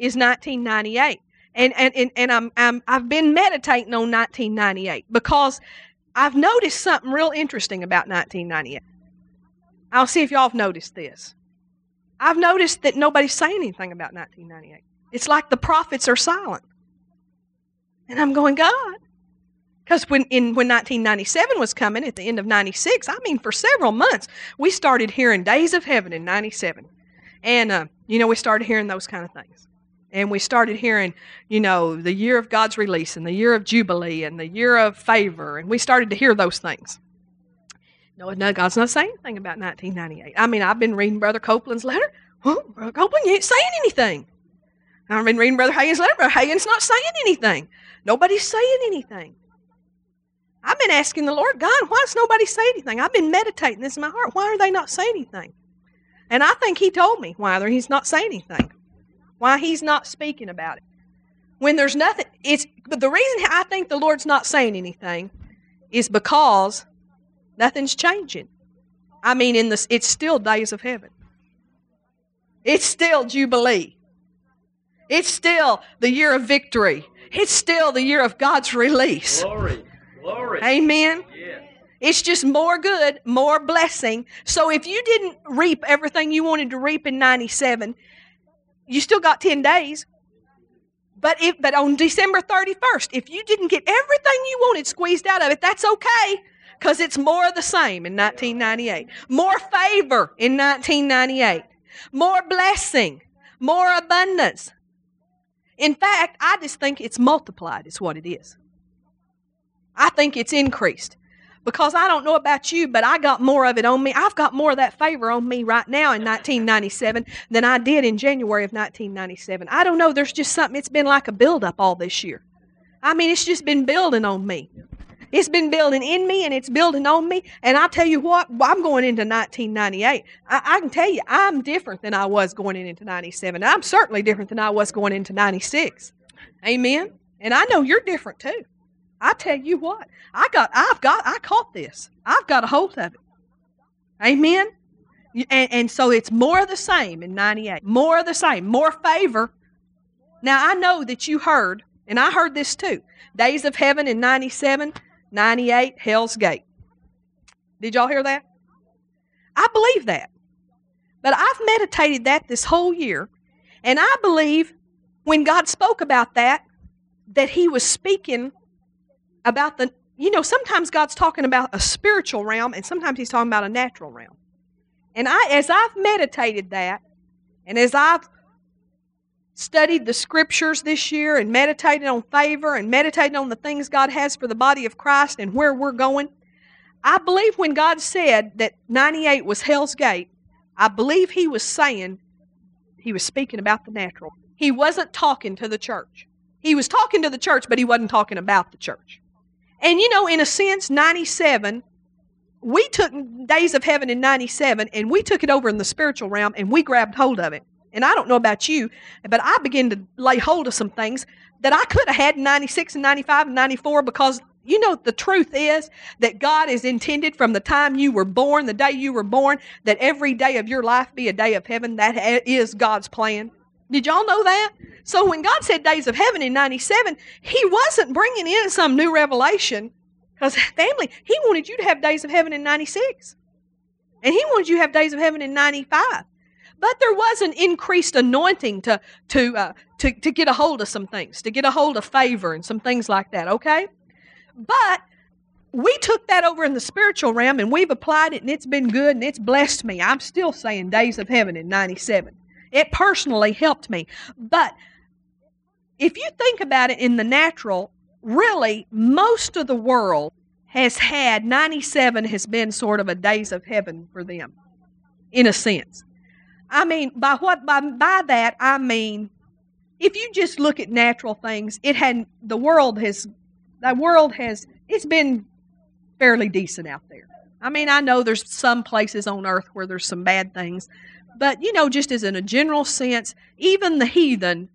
is 1998. And, and, and, and I'm, I'm, I've been meditating on 1998 because I've noticed something real interesting about 1998. I'll see if y'all have noticed this. I've noticed that nobody's saying anything about 1998. It's like the prophets are silent. And I'm going, God. Because when, in, when 1997 was coming at the end of 96, I mean, for several months, we started hearing Days of Heaven in 97. And, uh, you know, we started hearing those kind of things. And we started hearing, you know, the year of God's release and the year of Jubilee and the year of favor. And we started to hear those things. No, no, God's not saying anything about 1998. I mean, I've been reading Brother Copeland's letter. Well, Brother Copeland, you ain't saying anything. I've been reading Brother Hagin's letter. Brother Hagin's not saying anything. Nobody's saying anything. I've been asking the Lord, God, why does nobody say anything? I've been meditating this in my heart. Why are they not saying anything? And I think He told me why he's not saying anything why he's not speaking about it. When there's nothing, it's but the reason I think the Lord's not saying anything is because nothing's changing. I mean, in this, it's still days of heaven. It's still Jubilee. It's still the year of victory. It's still the year of God's release. Glory. Glory. Amen. Yes. It's just more good, more blessing. So if you didn't reap everything you wanted to reap in 97, you still got 10 days. But if but on December 31st, if you didn't get everything you wanted squeezed out of it, that's okay because it's more of the same in 1998. More favor in 1998. More blessing, more abundance. In fact, I just think it's multiplied is what it is. I think it's increased. Because I don't know about you, but I got more of it on me. I've got more of that favor on me right now in 1997 than I did in January of 1997. I don't know. There's just something, it's been like a buildup all this year. I mean, it's just been building on me. It's been building in me and it's building on me. And I tell you what, I'm going into 1998. I, I, can tell you, I'm different than I was going into 97. I'm certainly different than I was going into 96. Amen. And I know you're different too. I tell you what, I got, I've got, I caught this. I've got a hold of it. Amen. And, and so it's more of the same in 98. More of the same. More favor. Now I know that you heard, and I heard this too. Days of Heaven in 97, 98, Hell's Gate. Did y'all hear that? I believe that. But I've meditated that this whole year, and I believe when God spoke about that, that He was speaking about the, you know, sometimes God's talking about a spiritual realm and sometimes He's talking about a natural realm. And I, as I've meditated that, and as I've studied the scriptures this year and meditated on favor and meditated on the things God has for the body of Christ and where we're going, I believe when God said that 98 was Hell's Gate, I believe He was saying, He was speaking about the natural. He wasn't talking to the church. He was talking to the church, but He wasn't talking about the church. And you know, in a sense, 97, we took Days of Heaven in 97 and we took it over in the spiritual realm and we grabbed hold of it. And I don't know about you, but I began to lay hold of some things that I could have had in 96 and 95 and 94 because you know, the truth is that God is intended from the time you were born, the day you were born, that every day of your life be a day of heaven. That is God's plan. Did y'all know that? So when God said days of heaven in 97, He wasn't bringing in some new revelation. Because, family, He wanted you to have days of heaven in 96. And He wanted you to have days of heaven in 95. But there was an increased anointing to, to, uh, to, to get a hold of some things, to get a hold of favor and some things like that, okay? But we took that over in the spiritual realm and we've applied it and it's been good and it's blessed me. I'm still saying days of heaven in 97. It personally helped me. But if you think about it in the natural, really, most of the world has had 97 has been sort of a days of heaven for them, in a sense. I mean, by what by, by that I mean, if you just look at natural things, it had the world has the world has it's been fairly decent out there. I mean, I know there's some places on earth where there's some bad things, but, you know, just as in a general sense, even the heathen,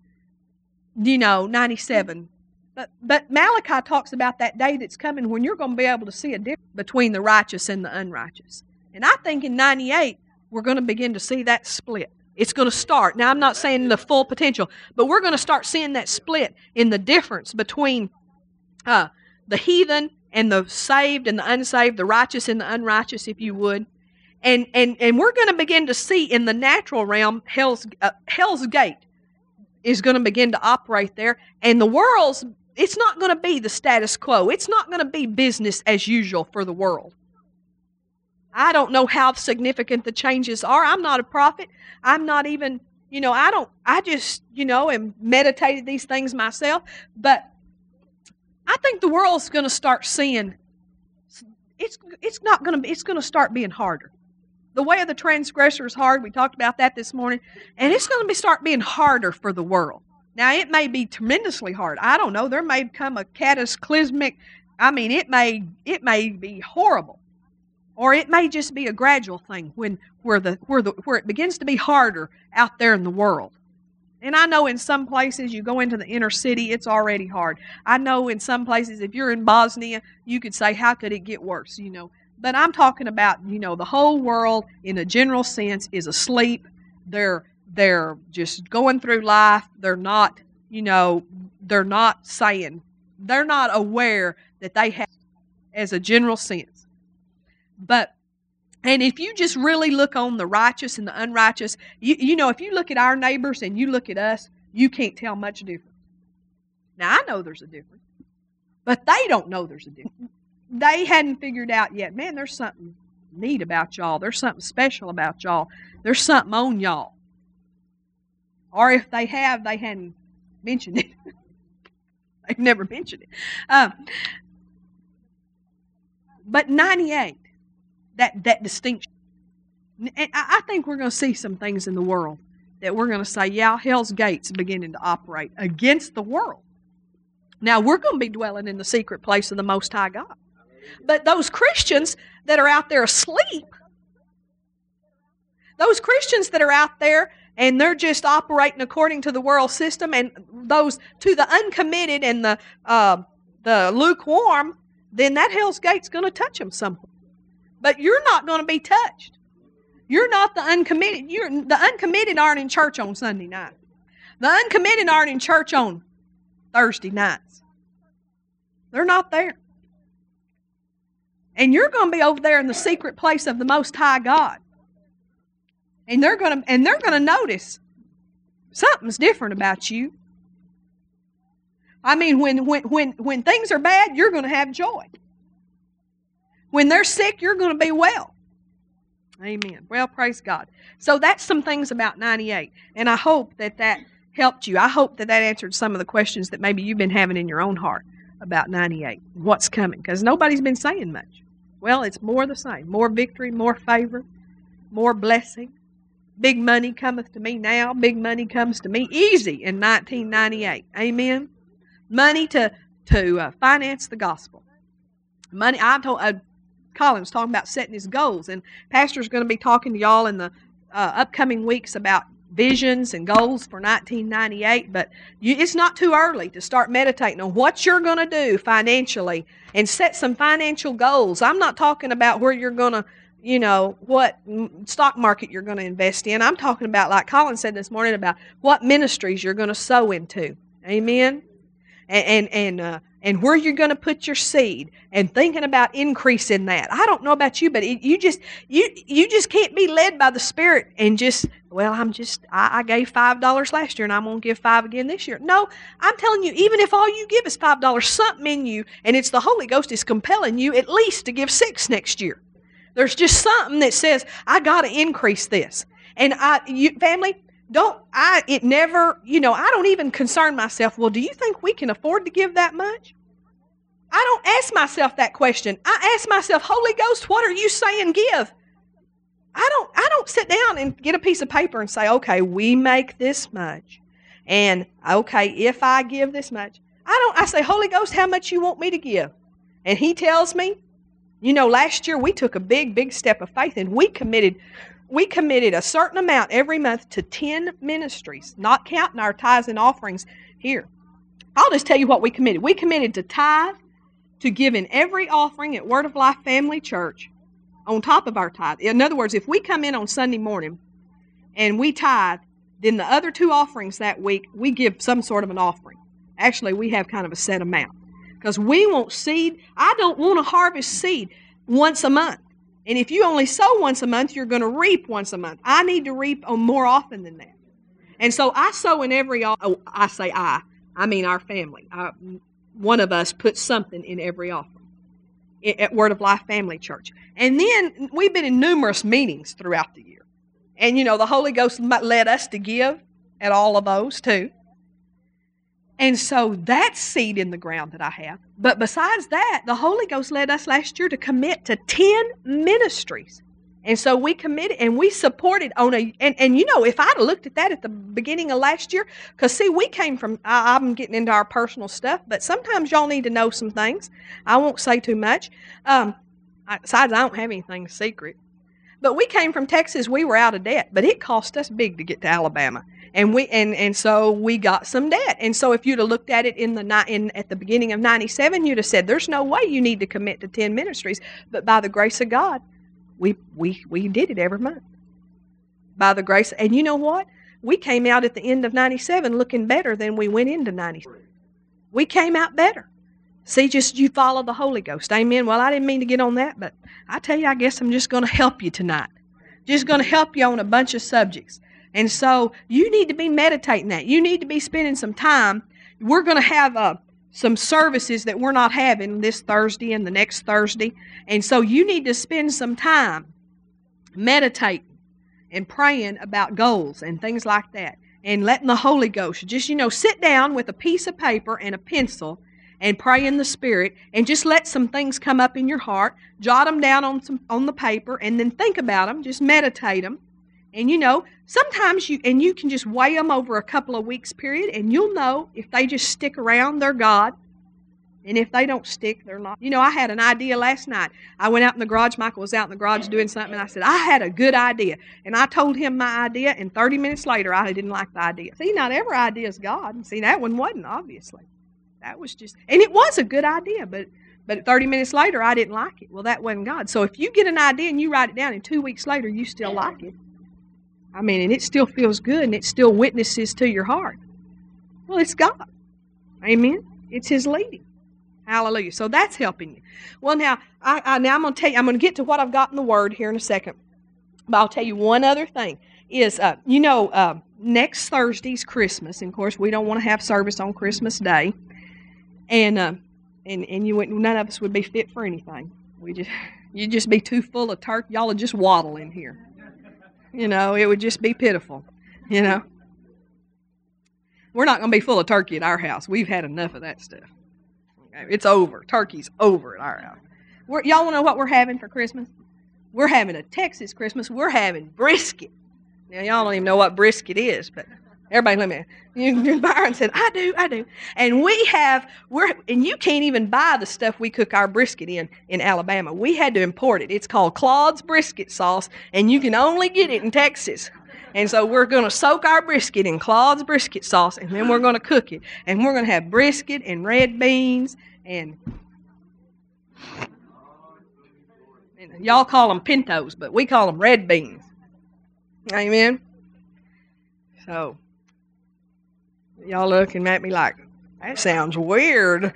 you know, 97. But, but Malachi talks about that day that's coming when you're going to be able to see a difference between the righteous and the unrighteous. And I think in 98, we're going to begin to see that split. It's going to start. Now, I'm not saying the full potential, but we're going to start seeing that split in the difference between uh, the heathen and the saved and the unsaved, the righteous and the unrighteous, if you would. And, and, and we're going to begin to see in the natural realm hell's, uh, hell's gate is going to begin to operate there. And the world's, it's not going to be the status quo. It's not going to be business as usual for the world. I don't know how significant the changes are. I'm not a prophet. I'm not even, you know, I don't, I just, you know, am meditated these things myself. But I think the world's going to start seeing it's it's not going to be it's going to start being harder. The way of the transgressor is hard. We talked about that this morning, and it's going to be start being harder for the world. Now it may be tremendously hard. I don't know. There may come a cataclysmic. I mean, it may it may be horrible, or it may just be a gradual thing when where the where the where it begins to be harder out there in the world. And I know in some places you go into the inner city, it's already hard. I know in some places, if you're in Bosnia, you could say, how could it get worse? You know, but I'm talking about, you know, the whole world in a general sense is asleep. They're they're just going through life. They're not, you know, they're not saying, they're not aware that they have as a general sense. But and if you just really look on the righteous and the unrighteous, you, you know, if you look at our neighbors and you look at us, you can't tell much difference. Now, I know there's a difference, but they don't know there's a difference. They hadn't figured out yet, man, there's something neat about y'all. There's something special about y'all. There's something on y'all. Or if they have, they hadn't mentioned it. They've never mentioned it. Uh, but 98, that, that distinction. And I think we're going to see some things in the world that we're going to say, yeah, hell's gates beginning to operate against the world. Now, we're going to be dwelling in the secret place of the Most High God. But those Christians that are out there asleep, those Christians that are out there and they're just operating according to the world system, and those to the uncommitted and the uh, the lukewarm, then that hell's gate's going to touch them somehow. But you're not going to be touched. You're not the uncommitted. You're the uncommitted aren't in church on Sunday night. The uncommitted aren't in church on Thursday nights. They're not there. And you're going to be over there in the secret place of the most high God. And they're going to and they're going to notice something's different about you. I mean, when when when when things are bad, you're going to have joy. When they're sick, you're going to be well. Amen. Well, praise God. So that's some things about 98. And I hope that that helped you. I hope that that answered some of the questions that maybe you've been having in your own heart about 98. What's coming? Because nobody's been saying much. Well, it's more the same more victory, more favor, more blessing. Big money cometh to me now. Big money comes to me easy in 1998. Amen. Money to to uh, finance the gospel. Money. I told uh, Collins talking about setting his goals. And Pastor's going to be talking to y'all in the uh, upcoming weeks about visions and goals for 1998. But you, it's not too early to start meditating on what you're going to do financially and set some financial goals. I'm not talking about where you're going to you know what stock market you're going to invest in i'm talking about like colin said this morning about what ministries you're going to sow into amen and and, and uh, and where you're going to put your seed and thinking about increasing that. I don't know about you, but it, you just you you just can't be led by the Spirit and just well, I'm just I, I gave five dollars last year and I'm going to give five again this year. No, I'm telling you, even if all you give is five dollars, something in you and it's the Holy Ghost is compelling you at least to give six next year. There's just something that says I got to increase this. And I, you, family, don't I? It never, you know, I don't even concern myself. Well, do you think we can afford to give that much? I don't ask myself that question. I ask myself, Holy Ghost, what are you saying give? I don't I don't sit down and get a piece of paper and say, okay, we make this much. And okay, if I give this much, I don't I say, Holy Ghost, how much you want me to give? And he tells me, you know, last year we took a big, big step of faith and we committed we committed a certain amount every month to 10 ministries, not counting our tithes and offerings here. I'll just tell you what we committed. We committed to tithe, to give in every offering at Word of Life Family Church on top of our tithe. In other words, if we come in on Sunday morning and we tithe, then the other two offerings that week, we give some sort of an offering. Actually, we have kind of a set amount because we want seed. I don't want to harvest seed once a month. And if you only sow once a month, you're going to reap once a month. I need to reap um, more often than that. And so I sow in every, oh, I say I, I mean our family. I, one of us puts something in every offering at Word of Life Family Church. And then we've been in numerous meetings throughout the year. And you know, the Holy Ghost led us to give at all of those too. And so that's seed in the ground that I have. But besides that, the Holy Ghost led us last year to commit to 10 ministries. And so we committed and we supported on a, and, and you know, if I'd looked at that at the beginning of last year, because see, we came from, I, I'm getting into our personal stuff, but sometimes y'all need to know some things. I won't say too much. Um, besides, I don't have anything secret. But we came from Texas, we were out of debt, but it cost us big to get to Alabama. And we and, and so we got some debt. And so if you'd have looked at it in the in at the beginning of 97, you'd have said there's no way you need to commit to 10 ministries, but by the grace of God, we, we, we did it every month. By the grace. And you know what? We came out at the end of 97 looking better than we went into 97. We came out better. See, just you follow the Holy Ghost. Amen. Well, I didn't mean to get on that, but I tell you, I guess I'm just going to help you tonight. Just going to help you on a bunch of subjects. And so you need to be meditating that. You need to be spending some time. We're going to have a some services that we're not having this Thursday and the next Thursday. And so you need to spend some time meditating and praying about goals and things like that. And letting the Holy Ghost just, you know, sit down with a piece of paper and a pencil and pray in the Spirit and just let some things come up in your heart. Jot them down on some on the paper and then think about them. Just meditate them. And you know, sometimes you and you can just weigh them over a couple of weeks period and you'll know if they just stick around, they're God. And if they don't stick, they're not. You know, I had an idea last night. I went out in the garage. Michael was out in the garage doing something, and I said, I had a good idea. And I told him my idea, and 30 minutes later, I didn't like the idea. See, not every idea is God. See, that one wasn't, obviously. That was just, and it was a good idea, but but 30 minutes later, I didn't like it. Well, that wasn't God. So if you get an idea and you write it down, and two weeks later, you still like it, I mean, and it still feels good and it still witnesses to your heart. Well, it's God. Amen. It's His leading. Hallelujah. So that's helping you. Well, now, I, I now I'm going to tell you. I'm going to get to what I've got in the Word here in a second. But I'll tell you one other thing. Is uh, you know, uh, next Thursday's Christmas, and of course we don't want to have service on Christmas Day, and uh, and and you wouldn't. None of us would be fit for anything. We just you'd just be too full of turkey. Y'all would just waddle in here. You know, it would just be pitiful, you know. We're not going to be full of turkey at our house. We've had enough of that stuff. Okay? It's over. Turkey's over at our house. We're, y'all want to know what we're having for Christmas? We're having a Texas Christmas. We're having brisket. Now, y'all don't even know what brisket is, but Everybody, let me. You, Byron said, "I do, I do." And we have we're and you can't even buy the stuff we cook our brisket in in Alabama. We had to import it. It's called Claude's brisket sauce, and you can only get it in Texas. And so we're going to soak our brisket in Claude's brisket sauce, and then we're going to cook it. And we're going to have brisket and red beans and. y'all call them pintos, but we call them red beans. Amen. So Y'all looking at me like, that sounds weird.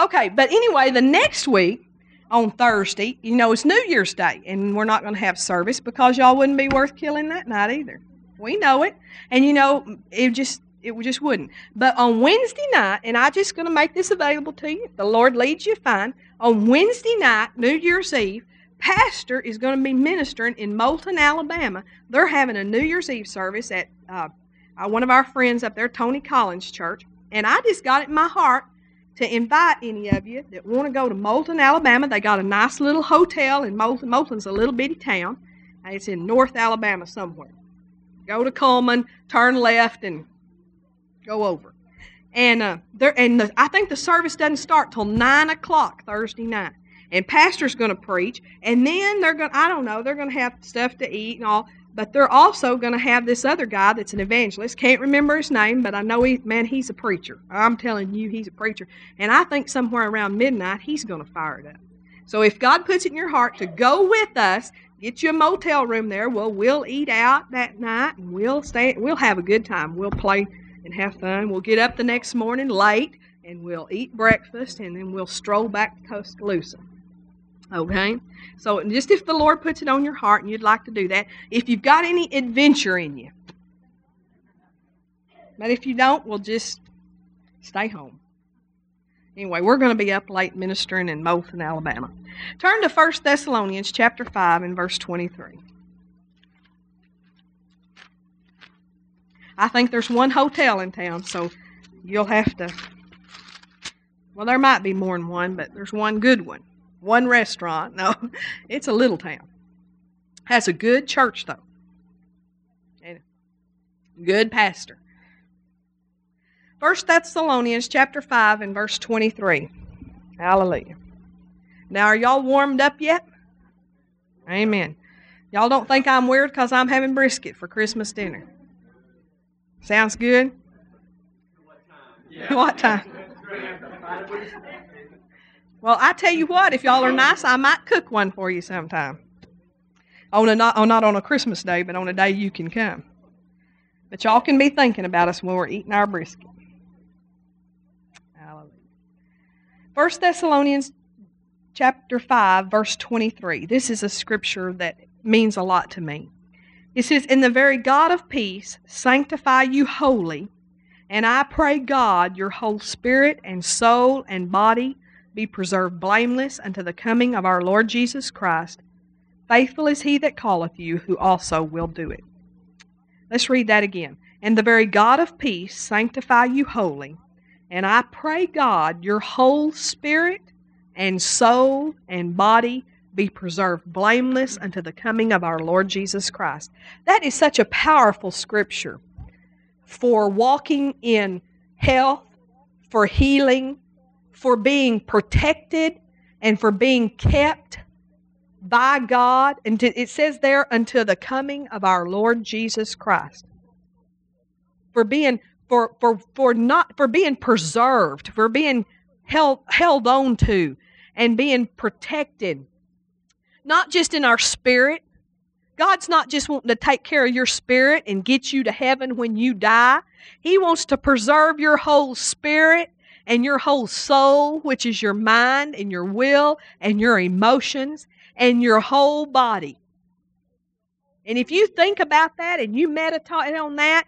okay, but anyway, the next week on Thursday, you know, it's New Year's Day, and we're not going to have service because y'all wouldn't be worth killing that night either. We know it, and you know, it just it just wouldn't. But on Wednesday night, and I'm just going to make this available to you. The Lord leads you, fine. On Wednesday night, New Year's Eve, Pastor is going to be ministering in Moulton, Alabama. They're having a New Year's Eve service at uh, uh, one of our friends up there, Tony Collins Church, and I just got it in my heart to invite any of you that want to go to Moulton, Alabama. They got a nice little hotel in Moulton. Moulton's a little bitty town. It's in North Alabama somewhere. Go to Cullman, turn left, and go over. And uh, there, and the, I think the service doesn't start till nine o'clock Thursday night. And pastor's going to preach, and then they're going. I don't know. They're going to have stuff to eat and all. But they're also going to have this other guy that's an evangelist. Can't remember his name, but I know he, man, he's a preacher. I'm telling you, he's a preacher. And I think somewhere around midnight, he's going to fire it up. So if God puts it in your heart to go with us, get you a motel room there. Well, we'll eat out that night and we'll stay. We'll have a good time. We'll play and have fun. We'll get up the next morning late and we'll eat breakfast and then we'll stroll back to Tuscaloosa. Okay? So just if the Lord puts it on your heart and you'd like to do that, if you've got any adventure in you. But if you don't, we'll just stay home. Anyway, we're going to be up late ministering in Moulton, Alabama. Turn to 1 Thessalonians chapter 5 and verse 23. I think there's one hotel in town, so you'll have to. Well, there might be more than one, but there's one good one. One restaurant. No, it's a little town. Has a good church, though. And good pastor. First Thessalonians chapter 5 and verse 23. Hallelujah. Now, are y'all warmed up yet? Amen. Y'all don't think I'm weird because I'm having brisket for Christmas dinner. Sounds good? Yeah. what time? Well, I tell you what, if y'all are nice, I might cook one for you sometime. On a not, not on a Christmas day, but on a day you can come. But y'all can be thinking about us when we're eating our brisket. Hallelujah. 1 Thessalonians chapter 5 verse 23. This is a scripture that means a lot to me. It says, "In the very God of peace sanctify you wholly, and I pray God your whole spirit and soul and body be preserved blameless unto the coming of our Lord Jesus Christ. Faithful is he that calleth you, who also will do it." Let's read that again. "And the very God of peace sanctify you wholly, and I pray, God, your whole spirit and soul and body be preserved blameless unto the coming of our Lord Jesus Christ. That is such a powerful scripture for walking in health, for healing, for being protected, and for being kept by God. And it says there, until the coming of our Lord Jesus Christ. For being for for for not for being preserved, for being held held on to and being protected. Not just in our spirit. God's not just wanting to take care of your spirit and get you to heaven when you die. He wants to preserve your whole spirit and your whole soul, which is your mind and your will and your emotions and your whole body. And if you think about that and you meditate on that,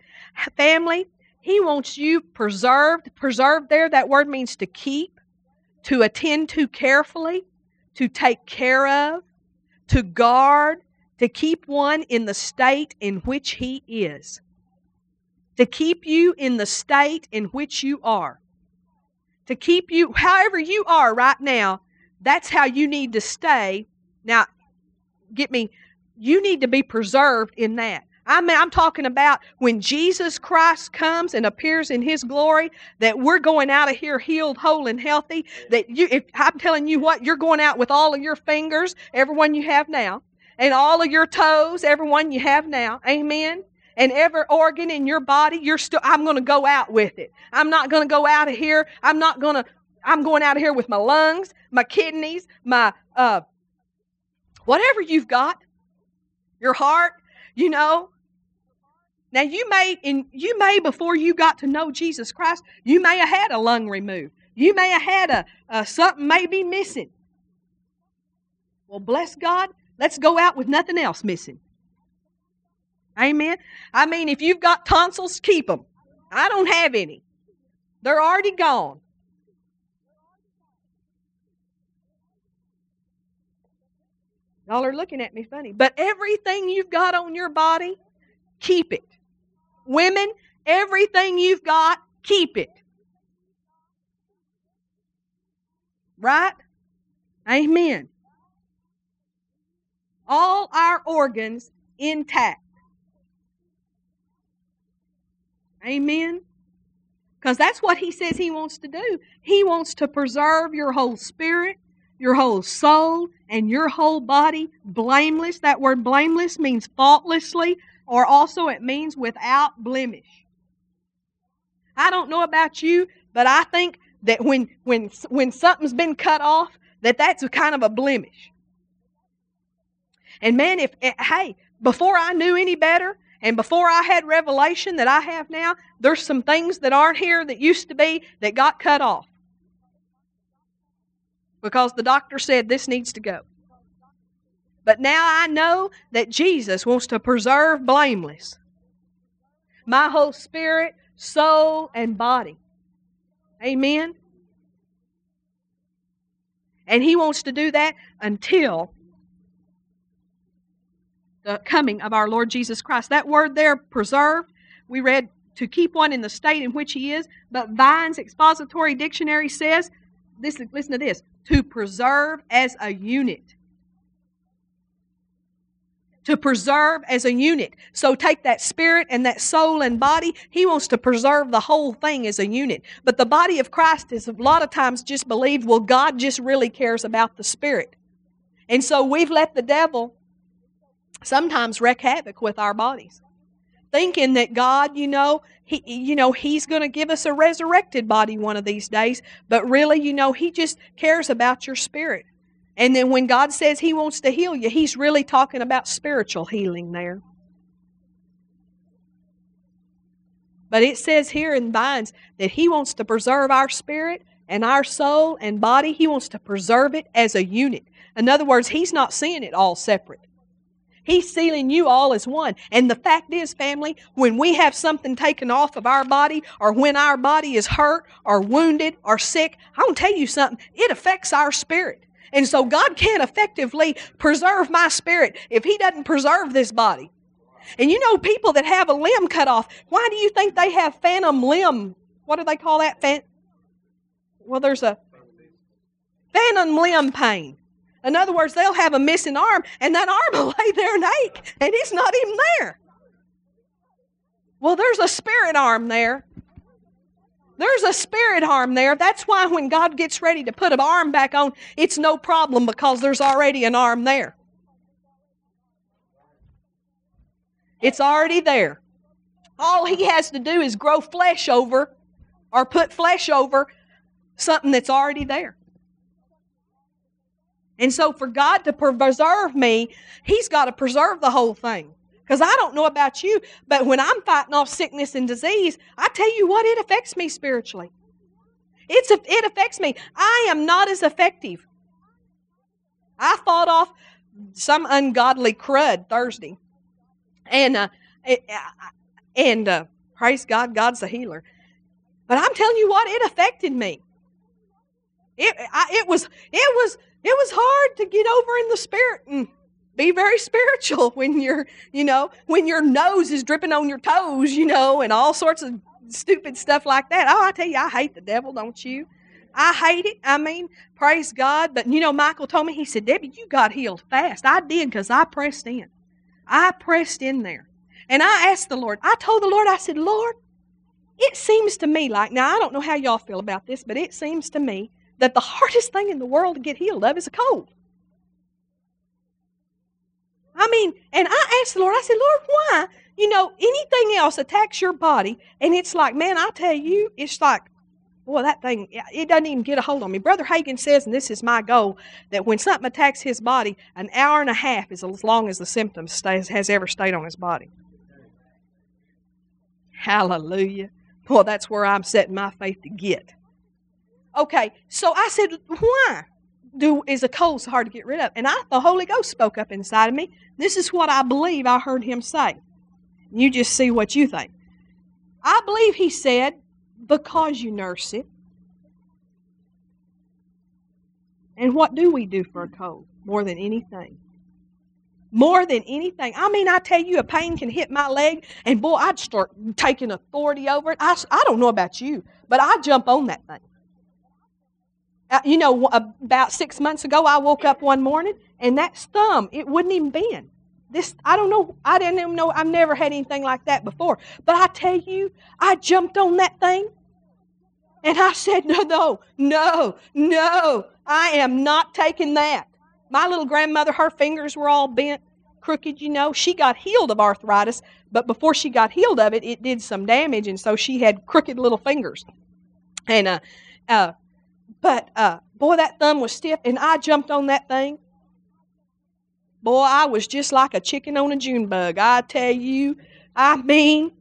family, he wants you preserved. Preserved there, that word means to keep, to attend to carefully, to take care of, to guard, to keep one in the state in which he is. To keep you in the state in which you are. To keep you, however you are right now, that's how you need to stay. Now, get me, you need to be preserved in that. I mean, I'm talking about when Jesus Christ comes and appears in His glory, that we're going out of here healed, whole, and healthy. That you, if I'm telling you what, you're going out with all of your fingers, everyone you have now, and all of your toes, everyone you have now. Amen. And every organ in your body, you're still. I'm going to go out with it. I'm not going to go out of here. I'm not going to. I'm going out of here with my lungs, my kidneys, my uh, whatever you've got, your heart. You know, now you may in you may before you got to know Jesus Christ, you may have had a lung removed. You may have had a, a something may be missing. Well, bless God, let's go out with nothing else missing. Amen. I mean, if you've got tonsils, keep them. I don't have any. They're already gone. Y'all are looking at me funny. But everything you've got on your body, keep it. Women, everything you've got, keep it. Right? Amen. All our organs intact. Amen. Because that's what he says he wants to do. He wants to preserve your whole spirit, your whole soul, and your whole body blameless. That word blameless means faultlessly, or also it means without blemish. I don't know about you, but I think that when when when something's been cut off, that that's a kind of a blemish. And man, if, eh, hey, before I knew any better, and before I had revelation that I have now, there's some things that aren't here that used to be that got cut off. Because the doctor said this needs to go. But now I know that Jesus wants to preserve blameless my whole spirit, soul, and body. Amen. And He wants to do that until the coming of our Lord Jesus Christ. That word there, preserved, we read to keep one in the state in which he is, but Vine's expository dictionary says, listen, listen to this, to preserve as a unit. To preserve as a unit. So take that spirit and that soul and body. He wants to preserve the whole thing as a unit. But the body of Christ is a lot of times just believed, well, God just really cares about the spirit. And so we've let the devil sometimes wreak havoc with our bodies. Thinking that God, you know, he, you know, He's going to give us a resurrected body one of these days, but really, you know, He just cares about your spirit. And then when God says He wants to heal you, He's really talking about spiritual healing there. But it says here in Vines that He wants to preserve our spirit and our soul and body. He wants to preserve it as a unit. In other words, He's not seeing it all separate. He's sealing you all as one. And the fact is, family, when we have something taken off of our body, or when our body is hurt, or wounded, or sick, I'm going to tell you something, it affects our spirit. And so God can't effectively preserve my spirit if He doesn't preserve this body. And you know, people that have a limb cut off, why do you think they have phantom limb? What do they call that? Well, there's a phantom limb pain. In other words, they'll have a missing arm, and that arm will lay there and ache, and it's not even there. Well, there's a spirit arm there. There's a spirit arm there. That's why when God gets ready to put an arm back on, it's no problem because there's already an arm there. It's already there. All he has to do is grow flesh over or put flesh over something that's already there. And so, for God to preserve me, He's got to preserve the whole thing. Because I don't know about you, but when I'm fighting off sickness and disease, I tell you what, it affects me spiritually. It's it affects me. I am not as effective. I fought off some ungodly crud Thursday, and uh, and uh, praise God, God's a healer. But I'm telling you what, it affected me. It I, it was it was it was hard to get over in the spirit and be very spiritual when you're, you know, when your nose is dripping on your toes, you know, and all sorts of stupid stuff like that. Oh, I tell you, I hate the devil, don't you? I hate it. I mean, praise God. But, you know, Michael told me, he said, Debbie, you got healed fast. I did because I pressed in. I pressed in there. And I asked the Lord, I told the Lord, I said, Lord, it seems to me like, now I don't know how y'all feel about this, but it seems to me that the hardest thing in the world to get healed of is a cold. I mean, and I asked the Lord, I said, Lord, why? You know, anything else attacks your body, and it's like, man, I tell you, it's like, boy, that thing, it doesn't even get a hold on me. Brother Hagin says, and this is my goal, that when something attacks his body, an hour and a half is as long as the symptoms stays, has ever stayed on his body. Hallelujah. Boy, that's where I'm setting my faith to get. Okay, so I said, why do is a cold so hard to get rid of? And I, the Holy Ghost spoke up inside of me. This is what I believe I heard him say. You just see what you think. I believe he said, because you nurse it. And what do we do for a cold more than anything? More than anything. I mean, I tell you, a pain can hit my leg, and boy, I'd start taking authority over it. I, I don't know about you, but I jump on that thing. Uh, you know, about six months ago, I woke up one morning and that thumb, it wouldn't even bend. This, I don't know, I didn't even know, I've never had anything like that before. But I tell you, I jumped on that thing and I said, no, no, no, no, I am not taking that. My little grandmother, her fingers were all bent, crooked, you know. She got healed of arthritis, but before she got healed of it, it did some damage, and so she had crooked little fingers. And uh, uh, but uh, boy, that thumb was stiff, and I jumped on that thing. Boy, I was just like a chicken on a June bug. I tell you, I mean,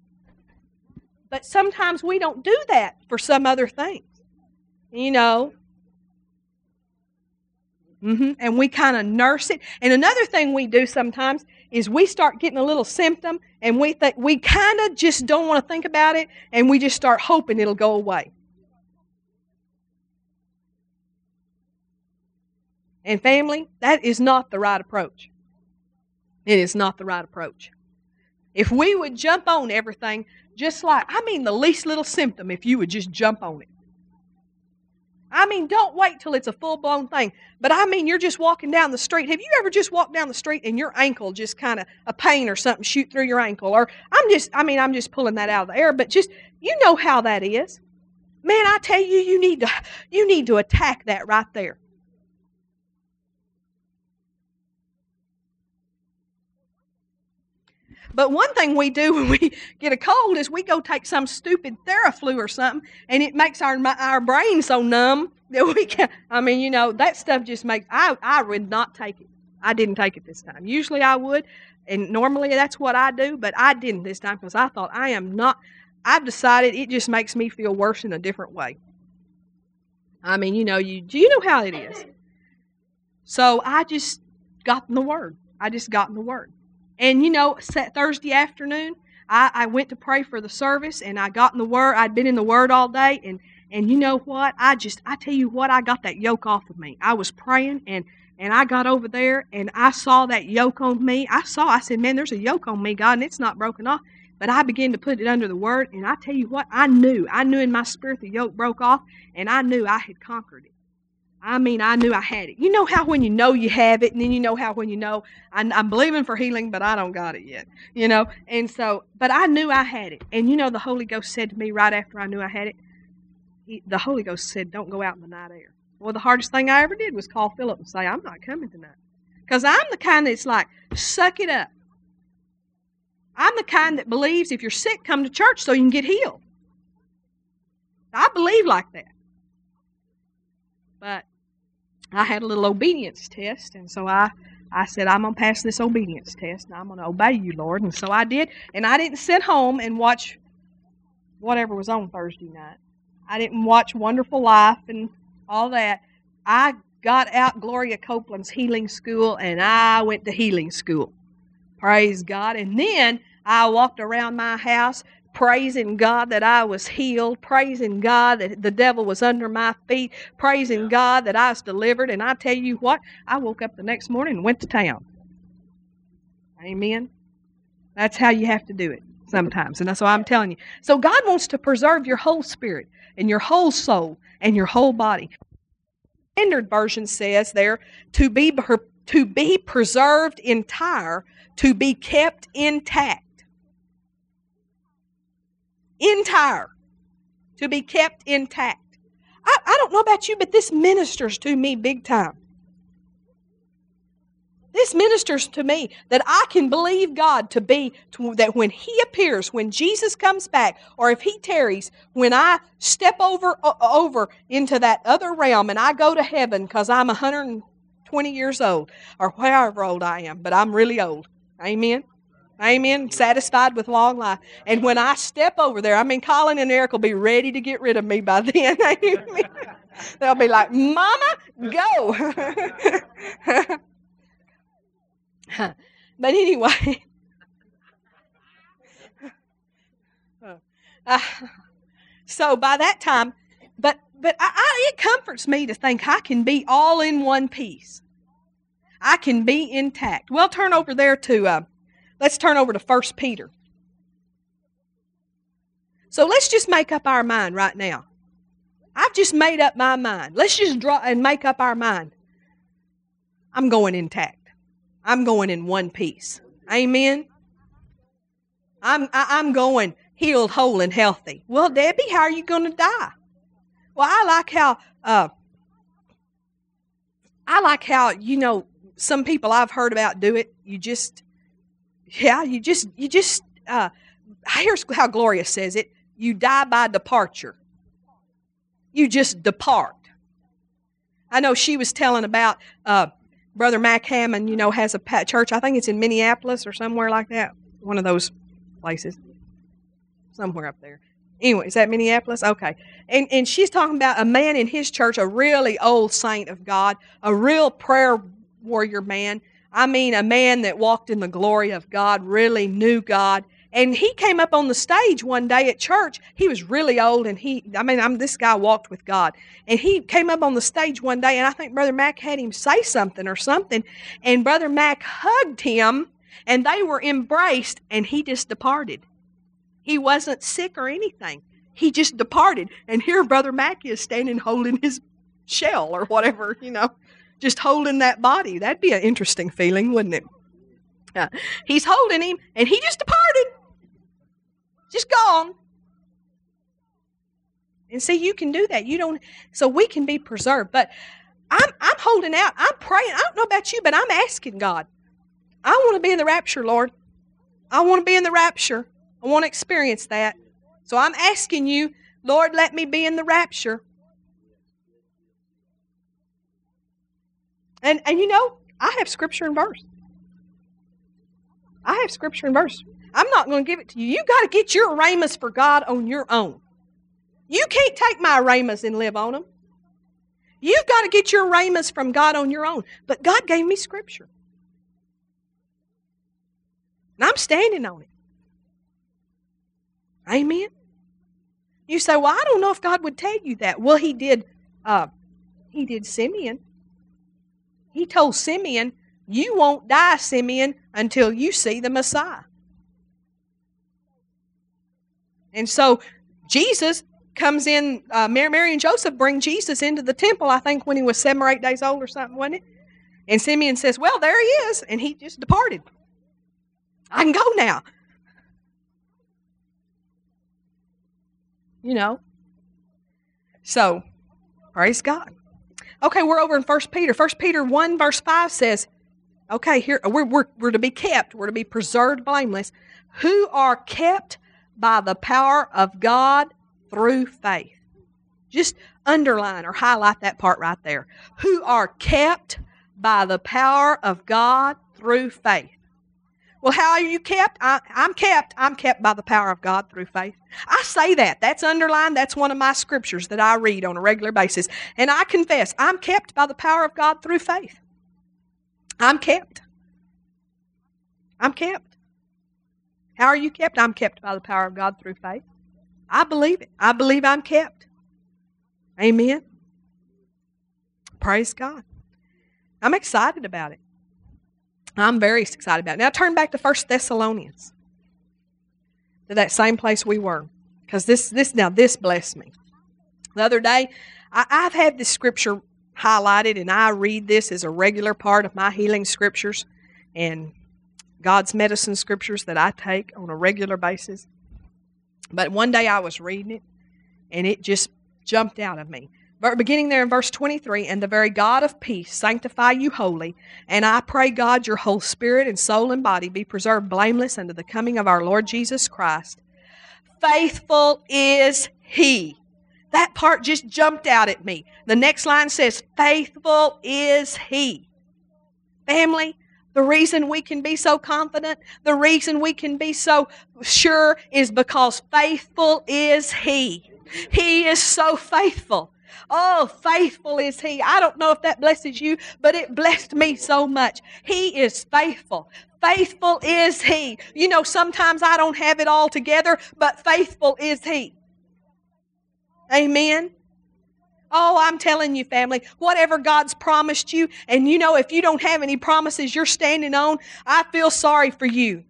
but sometimes we don't do that for some other things. You know, Mm-hmm. And we kind of nurse it. And another thing we do sometimes is we start getting a little symptom and we think we kind of just don't want to think about it and we just start hoping it'll go away. And family, that is not the right approach. It is not the right approach. If we would jump on everything, just like, I mean, the least little symptom, if you would just jump on it. I mean, don't wait till it's a full blown thing. But I mean, you're just walking down the street. Have you ever just walked down the street and your ankle just kind of a pain or something shoot through your ankle? Or I'm just, I mean, I'm just pulling that out of the air, but just, you know how that is. Man, I tell you, you need to, you need to attack that right there. But one thing we do when we get a cold is we go take some stupid Theraflu or something, and it makes our our brain so numb that we can. I mean, you know, that stuff just makes. I I would not take it. I didn't take it this time. Usually I would, and normally that's what I do, but I didn't this time because I thought I am not. I've decided it just makes me feel worse in a different way. I mean, you know, you do you know how it is. So I just got in the Word. I just got in the Word. And you know, Thursday afternoon, I, I went to pray for the service and I got in the Word. I'd been in the Word all day. And, and you know what? I just, I tell you what, I got that yoke off of me. I was praying and, and I got over there and I saw that yoke on me. I saw, I said, man, there's a yoke on me, God, and it's not broken off. But I began to put it under the Word. And I tell you what, I knew. I knew in my spirit the yoke broke off and I knew I had conquered it. I mean, I knew I had it. You know how when you know you have it, and then you know how when you know I'm, I'm, believing for healing, but I don't got it yet. You know, and so, but I knew I had it. And you know, the Holy Ghost said to me right after I knew I had it, he, the Holy Ghost said, "Don't go out in the night air." Well, the hardest thing I ever did was call Philip and say, "I'm not coming tonight," because I'm the kind that's like, "Suck it up." I'm the kind that believes if you're sick, come to church so you can get healed. I believe like that. But I had a little obedience test, and so I, I said, I'm going to pass this obedience test, and I'm going to obey you, Lord. And so I did, and I didn't sit home and watch whatever was on Thursday night. I didn't watch Wonderful Life and all that. I got out Gloria Copeland's healing school, and I went to healing school. Praise God. And then I walked around my house praising God that I was healed, praising God that the devil was under my feet, praising God that I was delivered. And I tell you what, I woke up the next morning and went to town. Amen. That's how you have to do it sometimes. And that's why I'm telling you. So God wants to preserve your whole spirit and your whole soul and your whole body. Standard version says there to be to be preserved entire, to be kept intact entire, to be kept intact. I, I don't know about you, but this ministers to me big time. This ministers to me that I can believe God to be, to, that when He appears, when Jesus comes back, or if He tarries, when I step over, over into that other realm and I go to heaven because I'm 120 years old, or however old I am, but I'm really old. Amen. Amen. Satisfied with long life. And when I step over there, I mean, Colin and Eric will be ready to get rid of me by then. Amen. They'll be like, Mama, go. but anyway. Uh, so by that time, but but I, I, it comforts me to think I can be all in one piece. I can be intact. Well, turn over there to uh, Let's turn over to 1 Peter. So let's just make up our mind right now. I've just made up my mind. Let's just draw and make up our mind. I'm going intact. I'm going in one piece. Amen. I'm I, am going healed, whole, and healthy. Well, Debbie, how are you going to die? Well, I like how uh, I like how you know some people I've heard about do it. You just yeah, you just you just uh, here's how Gloria says it: you die by departure. You just depart. I know she was telling about uh, Brother Mac Hammond, you know, has a church. I think it's in Minneapolis or somewhere like that. One of those places. Somewhere up there. Anyway, is that Minneapolis? Okay. And, and she's talking about a man in his church, a really old saint of God, a real prayer warrior man. I mean, a man that walked in the glory of God, really knew God. And he came up on the stage one day at church. He was really old, and he, I mean, I'm, this guy walked with God. And he came up on the stage one day, and I think Brother Mac had him say something or something. And Brother Mac hugged him, and they were embraced, and he just departed. He wasn't sick or anything. He just departed. And here Brother Mac is standing holding his shell or whatever, you know, just holding that body. That'd be an interesting feeling, wouldn't it? Uh, he's holding him, and he just departed. Just gone. And see, you can do that. You don't, so we can be preserved. But I'm, I'm holding out. I'm praying. I don't know about you, but I'm asking God. I want to be in the rapture, Lord. I want to be in the rapture. I want to experience that. So I'm asking you, Lord, let me be in the rapture. And and you know, I have scripture and verse. I have scripture and verse. I'm not going to give it to you. You got to get your rhemas for God on your own. You can't take my rhemas and live on them. You've got to get your rhemas from God on your own. But God gave me scripture. And I'm standing on it. Amen. You say, "Well, I don't know if God would tell you that." Well, He did. Uh, he did Simeon. He told Simeon, "You won't die, Simeon, until you see the Messiah." And so Jesus comes in. Uh, Mary, Mary and Joseph bring Jesus into the temple. I think when he was seven or eight days old or something, wasn't it? And Simeon says, "Well, there he is," and he just departed. I can go now. You know. So, praise God. Okay, we're over in First Peter. First Peter 1, verse 5 says, okay, here we're, we're, we're to be kept, we're to be preserved blameless, who are kept by the power of God through faith. Just underline or highlight that part right there. Who are kept by the power of God through faith. Well, how are you kept? I, am kept. I'm kept by the power of God through faith. I say that. That's underlined. That's one of my scriptures that I read on a regular basis. And I confess, I'm kept by the power of God through faith. I'm kept. I'm kept. How are you kept? I'm kept by the power of God through faith. I believe it. I believe I'm kept. Amen. Praise God. I'm excited about it. I'm very excited about it. Now turn back to First Thessalonians. To that same place we were. Because this this now this blessed me. The other day, I, I've had this scripture highlighted and I read this as a regular part of my healing scriptures and God's medicine scriptures that I take on a regular basis. But one day I was reading it and it just jumped out of me beginning there in verse 23 and the very god of peace sanctify you wholly and i pray god your whole spirit and soul and body be preserved blameless unto the coming of our lord jesus christ faithful is he that part just jumped out at me the next line says faithful is he family the reason we can be so confident, the reason we can be so sure is because faithful is He. He is so faithful. Oh, faithful is He. I don't know if that blesses you, but it blessed me so much. He is faithful. Faithful is He. You know, sometimes I don't have it all together, but faithful is He. Amen. Oh, I'm telling you, family, whatever God's promised you, and you know, if you don't have any promises you're standing on, I feel sorry for you.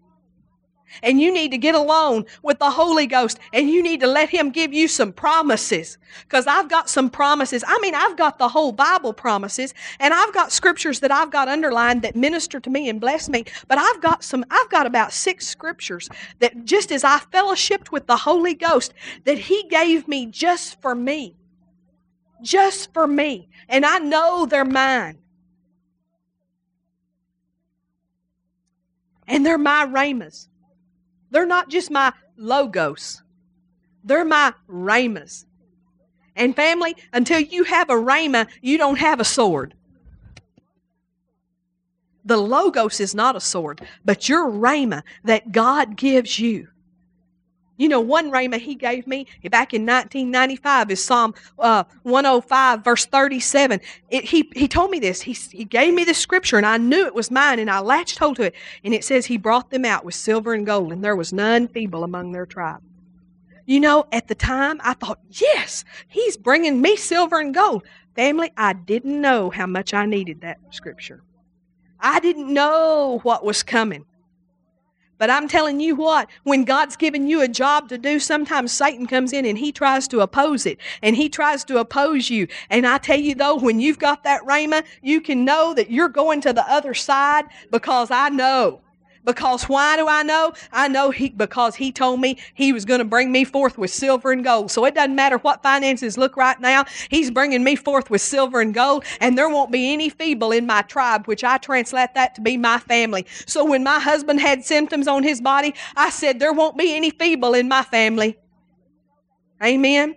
And you need to get alone with the Holy Ghost and you need to let Him give you some promises. Because I've got some promises. I mean, I've got the whole Bible promises and I've got scriptures that I've got underlined that minister to me and bless me. But I've got some, I've got about six scriptures that just as I fellowshipped with the Holy Ghost, that He gave me just for me. Just for me. And I know they're mine. And they're my rhemas. They're not just my logos, they're my rhemas. And family, until you have a rhema, you don't have a sword. The Logos is not a sword, but your Rhema that God gives you. You know, one Rhema he gave me back in 1995 is Psalm uh, 105, verse 37. It, he, he told me this. He, he gave me the scripture, and I knew it was mine, and I latched hold to it. And it says, He brought them out with silver and gold, and there was none feeble among their tribe. You know, at the time, I thought, yes, he's bringing me silver and gold. Family, I didn't know how much I needed that scripture. I didn't know what was coming. But I'm telling you what, when God's given you a job to do, sometimes Satan comes in and he tries to oppose it. And he tries to oppose you. And I tell you though, when you've got that Rhema, you can know that you're going to the other side because I know because why do I know? I know he, because he told me he was going to bring me forth with silver and gold. So it doesn't matter what finances look right now. He's bringing me forth with silver and gold, and there won't be any feeble in my tribe, which I translate that to be my family. So when my husband had symptoms on his body, I said, there won't be any feeble in my family. Amen.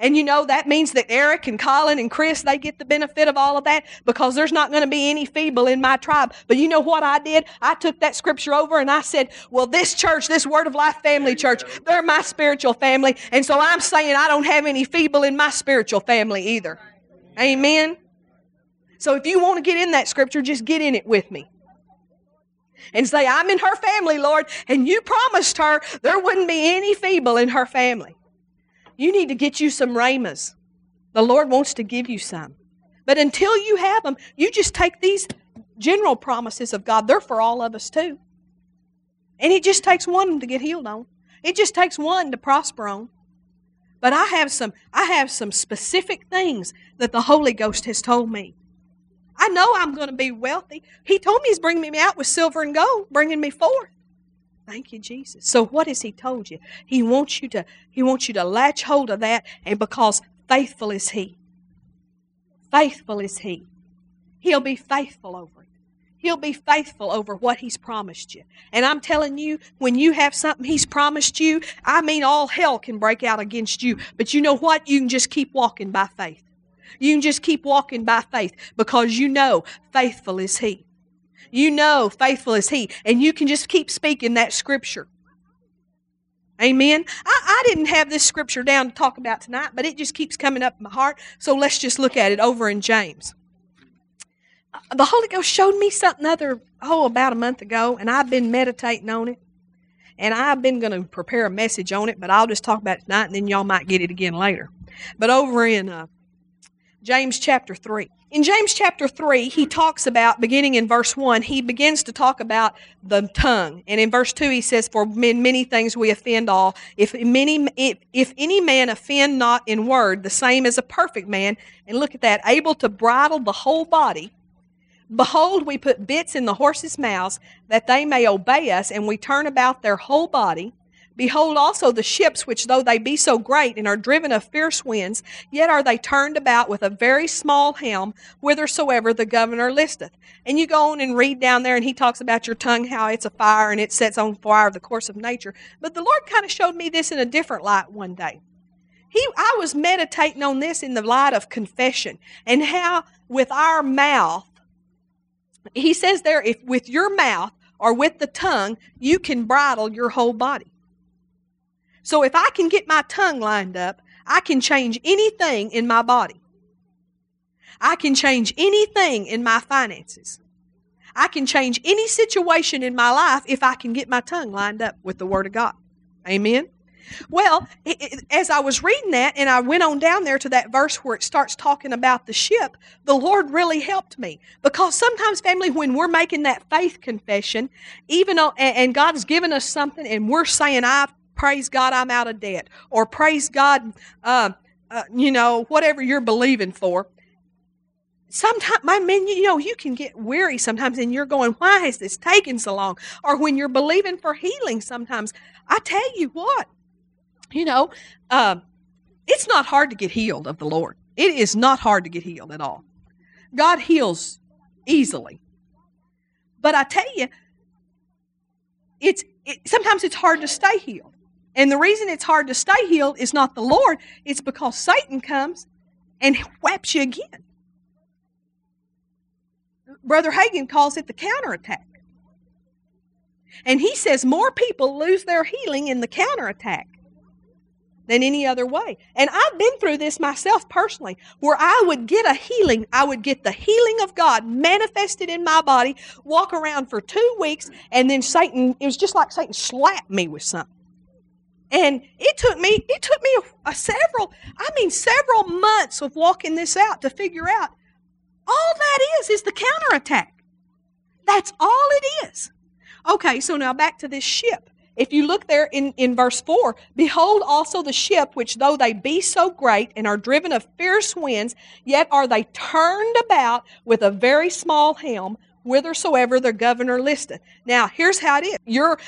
And you know, that means that Eric and Colin and Chris, they get the benefit of all of that because there's not going to be any feeble in my tribe. But you know what I did? I took that scripture over and I said, well, this church, this Word of Life family church, they're my spiritual family. And so I'm saying I don't have any feeble in my spiritual family either. Amen. So if you want to get in that scripture, just get in it with me and say, I'm in her family, Lord, and you promised her there wouldn't be any feeble in her family. You need to get you some rhemas. The Lord wants to give you some. But until you have them, you just take these general promises of God. They're for all of us too. And it just takes one to get healed on. It just takes one to prosper on. But I have some I have some specific things that the Holy Ghost has told me. I know I'm going to be wealthy. He told me he's bringing me out with silver and gold, bringing me forth. Thank you, Jesus. So what has he told you? He wants you to he wants you to latch hold of that and because faithful is he. Faithful is he. He'll be faithful over it. He'll be faithful over what he's promised you. And I'm telling you, when you have something he's promised you, I mean all hell can break out against you. But you know what? You can just keep walking by faith. You can just keep walking by faith because you know faithful is he. You know, faithful is He. And you can just keep speaking that scripture. Amen. I, I, didn't have this scripture down to talk about tonight, but it just keeps coming up in my heart. So let's just look at it over in James. The Holy Ghost showed me something other, oh, about a month ago, and I've been meditating on it. And I've been going to prepare a message on it, but I'll just talk about it tonight, and then y'all might get it again later. But over in uh, James chapter 3. In James chapter 3, he talks about, beginning in verse 1, he begins to talk about the tongue. And in verse 2, he says, For in many things we offend all. If, many, if, if any man offend not in word, the same as a perfect man, and look at that, able to bridle the whole body, Behold, we put bits in the horses' mouths that they may obey us, and we turn about their whole body. Behold also the ships, which though they be so great and are driven of fierce winds, yet are they turned about with a very small helm, whithersoever the governor listeth. And you go on and read down there, and he talks about your tongue, how it's a fire and it sets on fire the course of nature. But the Lord kind of showed me this in a different light one day. He, I was meditating on this in the light of confession and how with our mouth, he says there, if with your mouth or with the tongue, you can bridle your whole body. So if I can get my tongue lined up, I can change anything in my body. I can change anything in my finances. I can change any situation in my life if I can get my tongue lined up with the Word of God. Amen. Well, it, as I was reading that and I went on down there to that verse where it starts talking about the ship, the Lord really helped me. Because sometimes, family, when we're making that faith confession, even though, and God's given us something and we're saying, I've praise God, I'm out of debt, or praise God, uh, uh, you know, whatever you're believing for. Sometimes, my man, you know, you can get weary sometimes, and you're going, "Why is this taking so long?" Or when you're believing for healing, sometimes I tell you what, you know, uh, it's not hard to get healed of the Lord. It is not hard to get healed at all. God heals easily, but I tell you, it's it, sometimes it's hard to stay healed. And the reason it's hard to stay healed is not the Lord, it's because Satan comes and whaps you again. Brother Hagin calls it the counterattack. And he says more people lose their healing in the counterattack than any other way. And I've been through this myself personally, where I would get a healing. I would get the healing of God manifested in my body, walk around for two weeks, and then Satan, it was just like Satan slapped me with something. And it took me, it took me a, a several, I mean, several months of walking this out to figure out all that is, is the counterattack. That's all it is. Okay, so now back to this ship. If you look there in, in verse 4, behold also the ship, which though they be so great and are driven of fierce winds, yet are they turned about with a very small helm, whithersoever the governor listeth. Now, here's how it is. Your,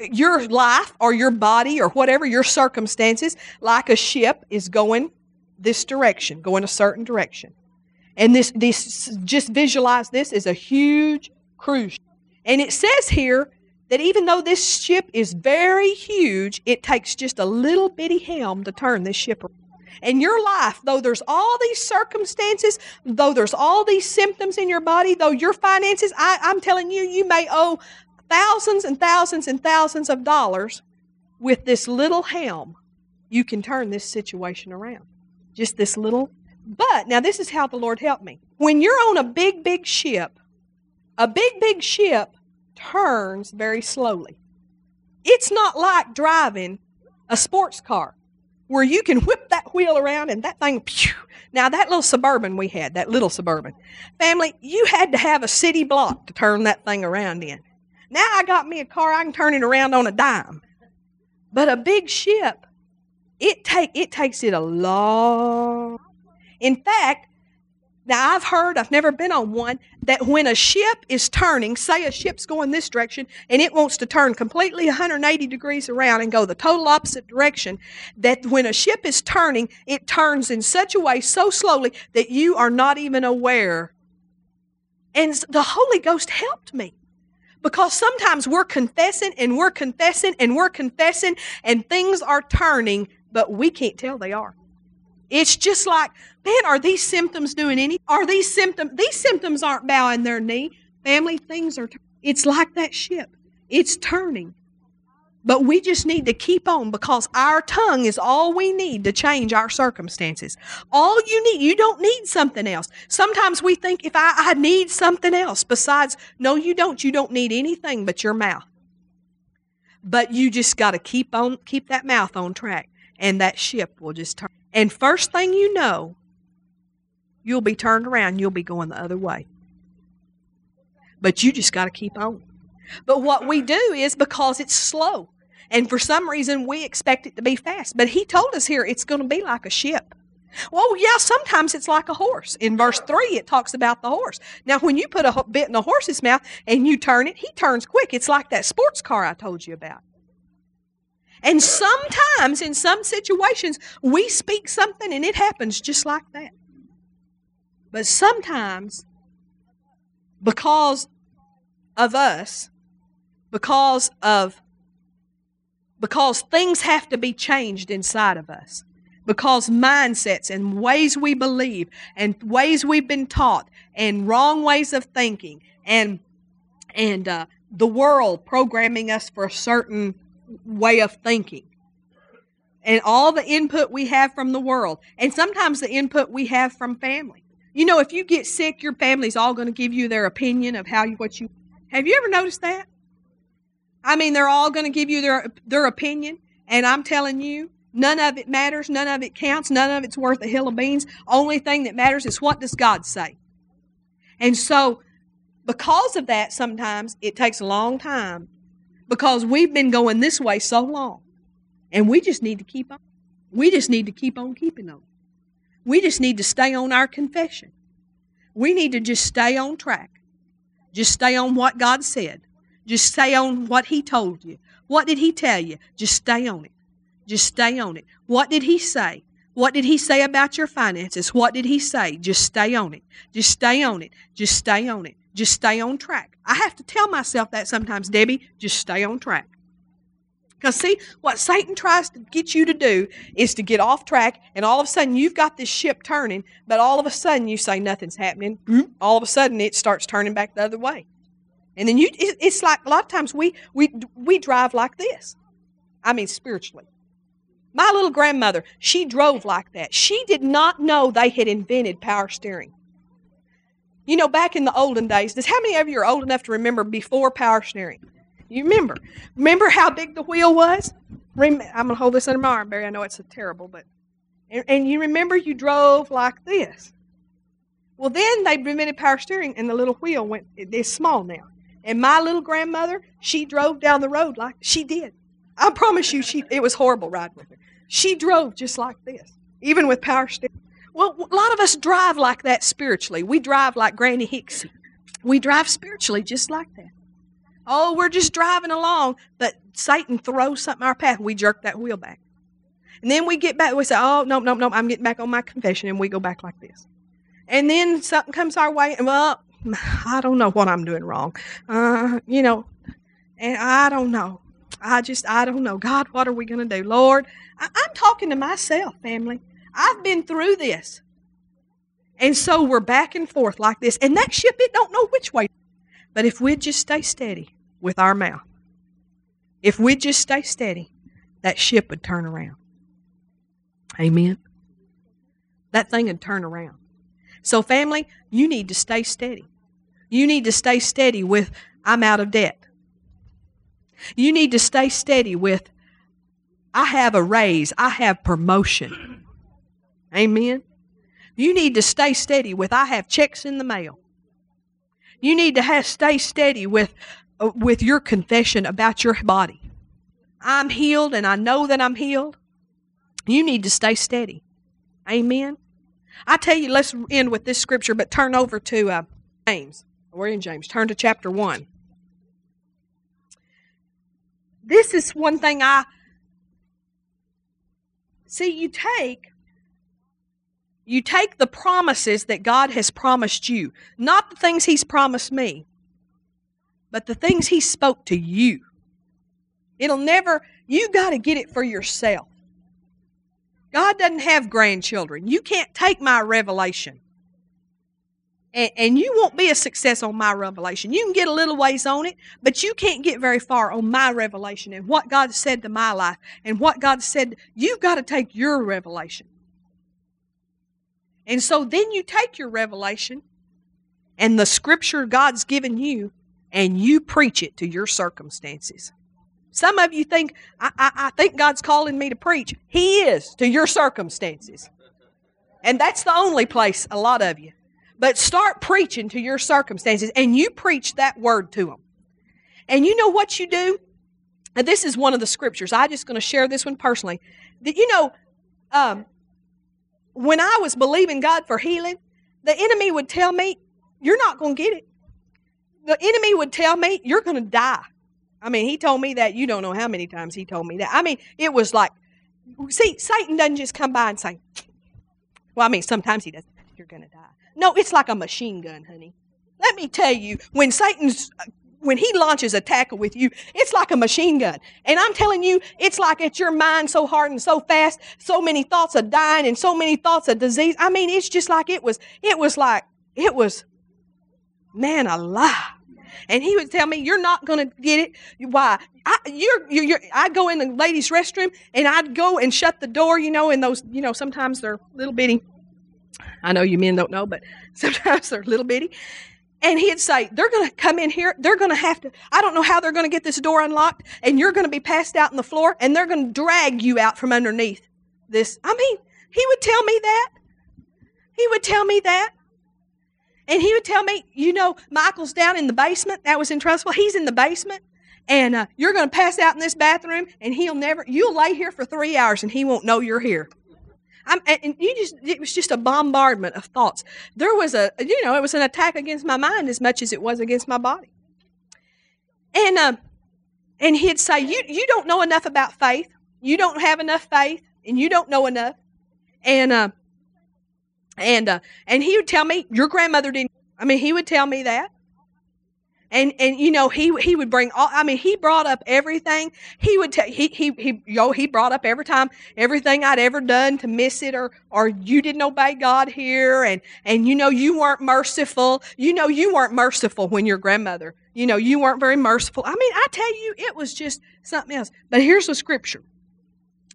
your life or your body or whatever your circumstances, like a ship, is going this direction, going a certain direction. And this, this just visualize this as a huge cruise. And it says here that even though this ship is very huge, it takes just a little bitty helm to turn this ship around. And your life, though there's all these circumstances, though there's all these symptoms in your body, though your finances, I, I'm telling you, you may owe thousands and thousands and thousands of dollars with this little helm. You can turn this situation around. Just this little. But now, this is how the Lord helped me. When you're on a big, big ship, a big, big ship turns very slowly. It's not like driving a sports car where you can whip that wheel around and that thing, phew. Now, that little suburban we had, that little suburban family, you had to have a city block to turn that thing around in. Now I got me a car, I can turn it around on a dime. But a big ship, it take it takes it a long. In fact, now, I've heard, I've never been on one, that when a ship is turning, say a ship's going this direction and it wants to turn completely 180 degrees around and go the total opposite direction, that when a ship is turning, it turns in such a way so slowly that you are not even aware. And the Holy Ghost helped me. Because sometimes we're confessing and we're confessing and we're confessing and things are turning, but we can't tell they are. It's just like, man, are these symptoms doing any? Are these symptoms? These symptoms aren't bowing their knee. Family things are. It's like that ship. It's turning. But we just need to keep on because our tongue is all we need to change our circumstances. All you need, you don't need something else. Sometimes we think if I, I need something else besides, no, you don't. You don't need anything but your mouth. But you just got to keep on, keep that mouth on track, and that ship will just turn. And first thing you know, you'll be turned around, you'll be going the other way. But you just got to keep on. But what we do is because it's slow, and for some reason we expect it to be fast. But he told us here it's going to be like a ship. Well, yeah, sometimes it's like a horse. In verse 3, it talks about the horse. Now, when you put a bit in a horse's mouth and you turn it, he turns quick. It's like that sports car I told you about. And sometimes in some situations, we speak something and it happens just like that. But sometimes, because of us, because of because things have to be changed inside of us. Because mindsets and ways we believe and ways we've been taught and wrong ways of thinking and and uh, the world programming us for a certain way of thinking. And all the input we have from the world and sometimes the input we have from family. You know if you get sick your family's all going to give you their opinion of how you what you have you ever noticed that i mean they're all going to give you their their opinion and i'm telling you none of it matters none of it counts none of it's worth a hill of beans only thing that matters is what does god say and so because of that sometimes it takes a long time because we've been going this way so long. And we just need to keep on. We just need to keep on keeping on. We just need to stay on our confession. We need to just stay on track. Just stay on what God said. Just stay on what He told you. What did He tell you? Just stay on it. Just stay on it. What did He say? What did He say about your finances? What did He say? Just stay on it. Just stay on it. Just stay on it. Just stay on track. I have to tell myself that sometimes, Debbie, just stay on track. Because, see, what Satan tries to get you to do is to get off track, and all of a sudden you've got this ship turning, but all of a sudden you say nothing's happening. All of a sudden it starts turning back the other way. And then you, it's like a lot of times we, we, we drive like this. I mean, spiritually. My little grandmother, she drove like that. She did not know they had invented power steering. You know, back in the olden days, does how many of you are old enough to remember before power steering? You remember. Remember how big the wheel was? I'm going to hold this under my arm, Barry. I know it's terrible, but. And, and you remember you drove like this. Well, then they invented power steering, and the little wheel went, it's small now. And my little grandmother, she drove down the road like she did. I promise you, she it was horrible riding with her. She drove just like this, even with power steering. Well, a lot of us drive like that spiritually. We drive like Granny Hicksy. We drive spiritually just like that. Oh, we're just driving along, but Satan throws something our path, we jerk that wheel back. And then we get back, we say, oh, no, no, no, I'm getting back on my confession, and we go back like this. And then something comes our way, and well, I don't know what I'm doing wrong. Uh, you know, and I don't know. I just, I don't know. God, what are we going to do? Lord, I, I'm talking to myself, family. I've been through this. And so we're back and forth like this. And that ship, it don't know which way. But if we'd just stay steady, with our mouth. If we'd just stay steady, that ship would turn around. Amen. That thing would turn around. So, family, you need to stay steady. You need to stay steady with, I'm out of debt. You need to stay steady with, I have a raise, I have promotion. Amen. You need to stay steady with, I have checks in the mail. You need to have, stay steady with, uh, with your confession about your body. I'm healed and I know that I'm healed. You need to stay steady. Amen. I tell you, let's end with this scripture, but turn over to uh, James. We're in James. Turn to chapter 1. This is one thing I see. You take you take the promises that God has promised you, not the things He's promised me, but the things He spoke to you. It'll never, you got to get it for yourself. God doesn't have grandchildren. You can't take my revelation. And, and, you won't be a success on my revelation. You can get a little ways on it, but you can't get very far on my revelation and what God said to my life and what God said. You've got to take your revelation. And so then you take your revelation and the scripture God's given you and you preach it to your circumstances. Some of you think, I, I, I, think God's calling me to preach. He is to your circumstances. And that's the only place, a lot of you. But start preaching to your circumstances and you preach that word to them. And you know what you do? And this is one of the scriptures. I'm just going to share this one personally. That you know, um, when I was believing God for healing, the enemy would tell me, You're not going to get it the enemy would tell me, You're going to die. I mean, he told me that. You don't know how many times he told me that. I mean, it was like, see, Satan doesn't just come by and say, Well, I mean, sometimes he does. You're going to die. No, it's like a machine gun, honey. Let me tell you, when Satan's uh, when he launches a tackle with you, it's like a machine gun. And I'm telling you, it's like it's your mind so hard and so fast, so many thoughts of dying and so many thoughts of disease. I mean, it's just like it was, it was like, it was, man alive. And he would tell me, "You're not going to get it. Why? I, you're, you're, you're, I'd go in the ladies' restroom and I'd go and shut the door. You know, and those, you know, sometimes they're little bitty. I know you men don't know, but sometimes they're little bitty. And he'd say, They're going to come in here. They're going to have to, I don't know how they're going to get this door unlocked. And you're going to be passed out on the floor and they're going to drag you out from underneath this. I mean, he would tell me that. He would tell me that. And he would tell me, you know, Michael's down in the basement. That was in Trussville. He's in the basement. And uh, you're going to pass out in this bathroom, and he'll never, you'll lay here for three hours, and he won't know you're here. I'm, and you just, it was just a bombardment of thoughts. There was a, you know, it was an attack against my mind as much as it was against my body. And, uh, and he'd say, you, you don't know enough about faith. You don't have enough faith, and you don't know enough. And, uh, and uh, and he would tell me, your grandmother didn't. I mean, he would tell me that. and and you know he he would bring all i mean he brought up everything. He would tell he he he yo he brought up every time everything i'd ever done to miss it or or you didn't obey god here. And and you know you weren't merciful. You know you weren't merciful when your grandmother you know you weren't very merciful. I mean i tell you it was just something else. But here's the scripture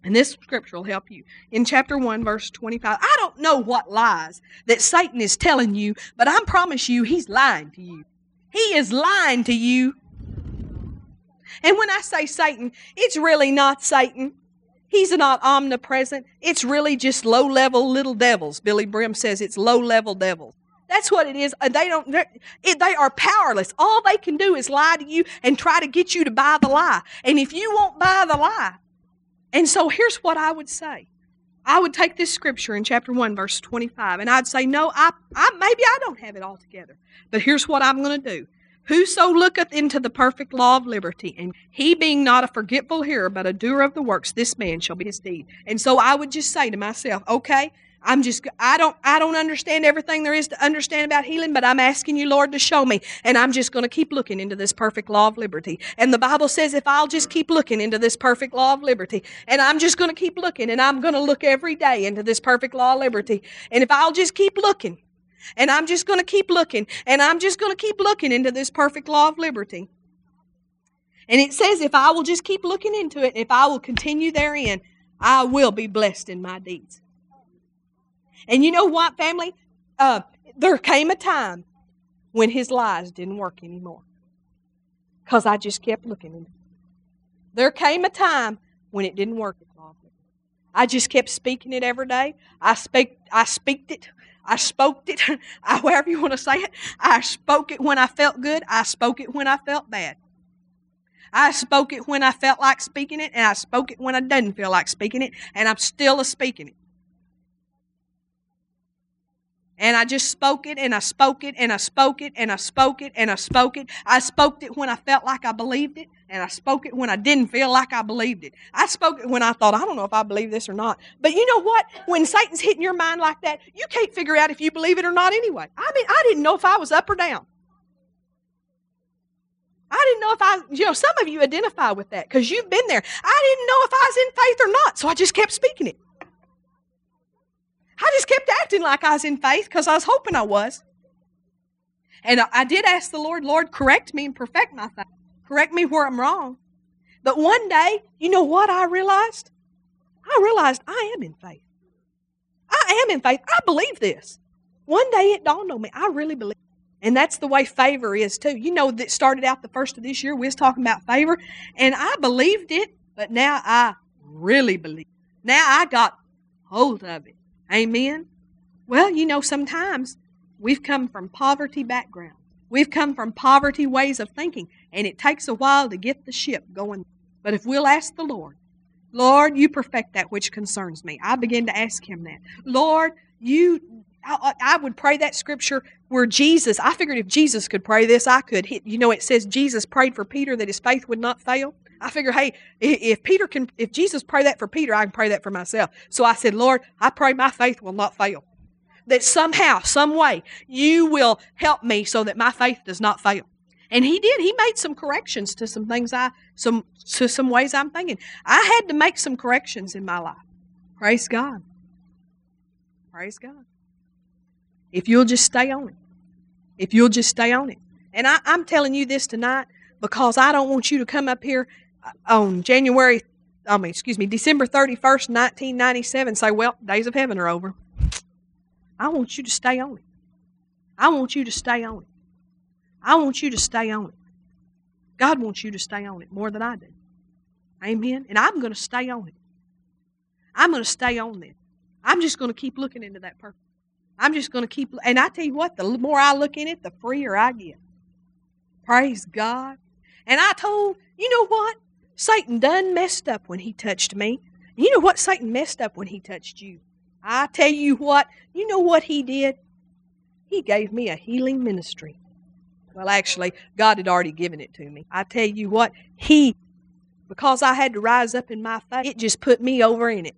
and this scripture will help you. In chapter 1, verse 25, I don't know what lies that Satan is telling you, but I promise you he's lying to you. He is lying to you. And when I say Satan, it's really not Satan. He's not omnipresent. It's really just low level little devils. Billye Brim says it's low level devils. That's what it is. They don't. They are powerless. All they can do is lie to you and try to get you to buy the lie. And if you won't buy the lie, and so here's what I would say. I would take this scripture in chapter 1, verse 25, and I'd say, No, I, I maybe I don't have it all together. But here's what I'm going to do. Whoso looketh into the perfect law of liberty, and he being not a forgetful hearer, but a doer of the works, this man shall be his deed. And so I would just say to myself, okay, I'm just I don't I don't understand everything there is to understand about healing, but I'm asking you, Lord, to show me. And I'm just going to keep looking into this perfect law of liberty. And the Bible says if I'll just keep looking into this perfect law of liberty, and I'm just going to keep looking, and I'm going to look every day into this perfect law of liberty. And if I'll just keep looking, and I'm just going to keep looking, and I'm just going to keep looking into this perfect law of liberty. And it says if I will just keep looking into it, if I will continue therein, I will be blessed in my deeds. And you know what, family? Uh, there came a time when his lies didn't work anymore. Because I just kept looking at it. There came a time when it didn't work I just kept speaking it every day. I speak I speaked it. I spoke it. I, however you want to say it. I spoke it when I felt good. I spoke it when I felt bad. I spoke it when I felt like speaking it, and I spoke it when I didn't feel like speaking it, and I'm still a speaking it. And I just spoke it and I spoke it and I spoke it and I spoke it and I spoke it. I spoke it when I felt like I believed it and I spoke it when I didn't feel like I believed it. I spoke it when I thought, I don't know if I believe this or not. But you know what? When Satan's hitting your mind like that, you can't figure out if you believe it or not anyway. I mean, I didn't know if I was up or down. I didn't know if I, you know, some of you identify with that because you've been there. I didn't know if I was in faith or not, so I just kept speaking it. I just kept acting like I was in faith because I was hoping I was. And I did ask the Lord, Lord, correct me and perfect my faith. Correct me where I'm wrong. But one day, you know what I realized? I realized I am in faith. I am in faith. I believe this. One day it dawned on me. I really believe. And that's the way favor is too. You know that started out the first of this year. We was talking about favor, and I believed it, but now I really believe. Now I got hold of it. Amen. Well, you know, sometimes we've come from poverty backgrounds. We've come from poverty ways of thinking, and it takes a while to get the ship going. But if we'll ask the Lord, Lord, you perfect that which concerns me. I begin to ask him that. Lord, you I, I, would pray that scripture where Jesus, I figured if Jesus could pray this, I could. You know, it says Jesus prayed for Peter that his faith would not fail. I figure, hey, if Peter can, if Jesus prayed that for Peter, I can pray that for myself. So I said, Lord, I pray my faith will not fail. That somehow, some way, you will help me so that my faith does not fail. And he did. He made some corrections to some things I, some, to some ways I'm thinking. I had to make some corrections in my life. Praise God. Praise God. If you'll just stay on it. If you'll just stay on it. And I, I'm telling you this tonight because I don't want you to come up here on January, I mean, excuse me, December 31st, 1997, say, well, days of heaven are over. I want you to stay on it. I want you to stay on it. I want you to stay on it. God wants you to stay on it more than I do. Amen. And I'm going to stay on it. I'm going to stay on it. I'm just going to keep looking into that purpose. I'm just going to keep, and I tell you what, the more I look in it, the freer I get. Praise God. And I told, you know what? Satan done messed up when he touched me. You know what? Satan messed up when he touched you. I tell you what, you know what he did? He gave me a healing ministry. Well, actually, God had already given it to me. I tell you what, he, because I had to rise up in my faith, it just put me over in it.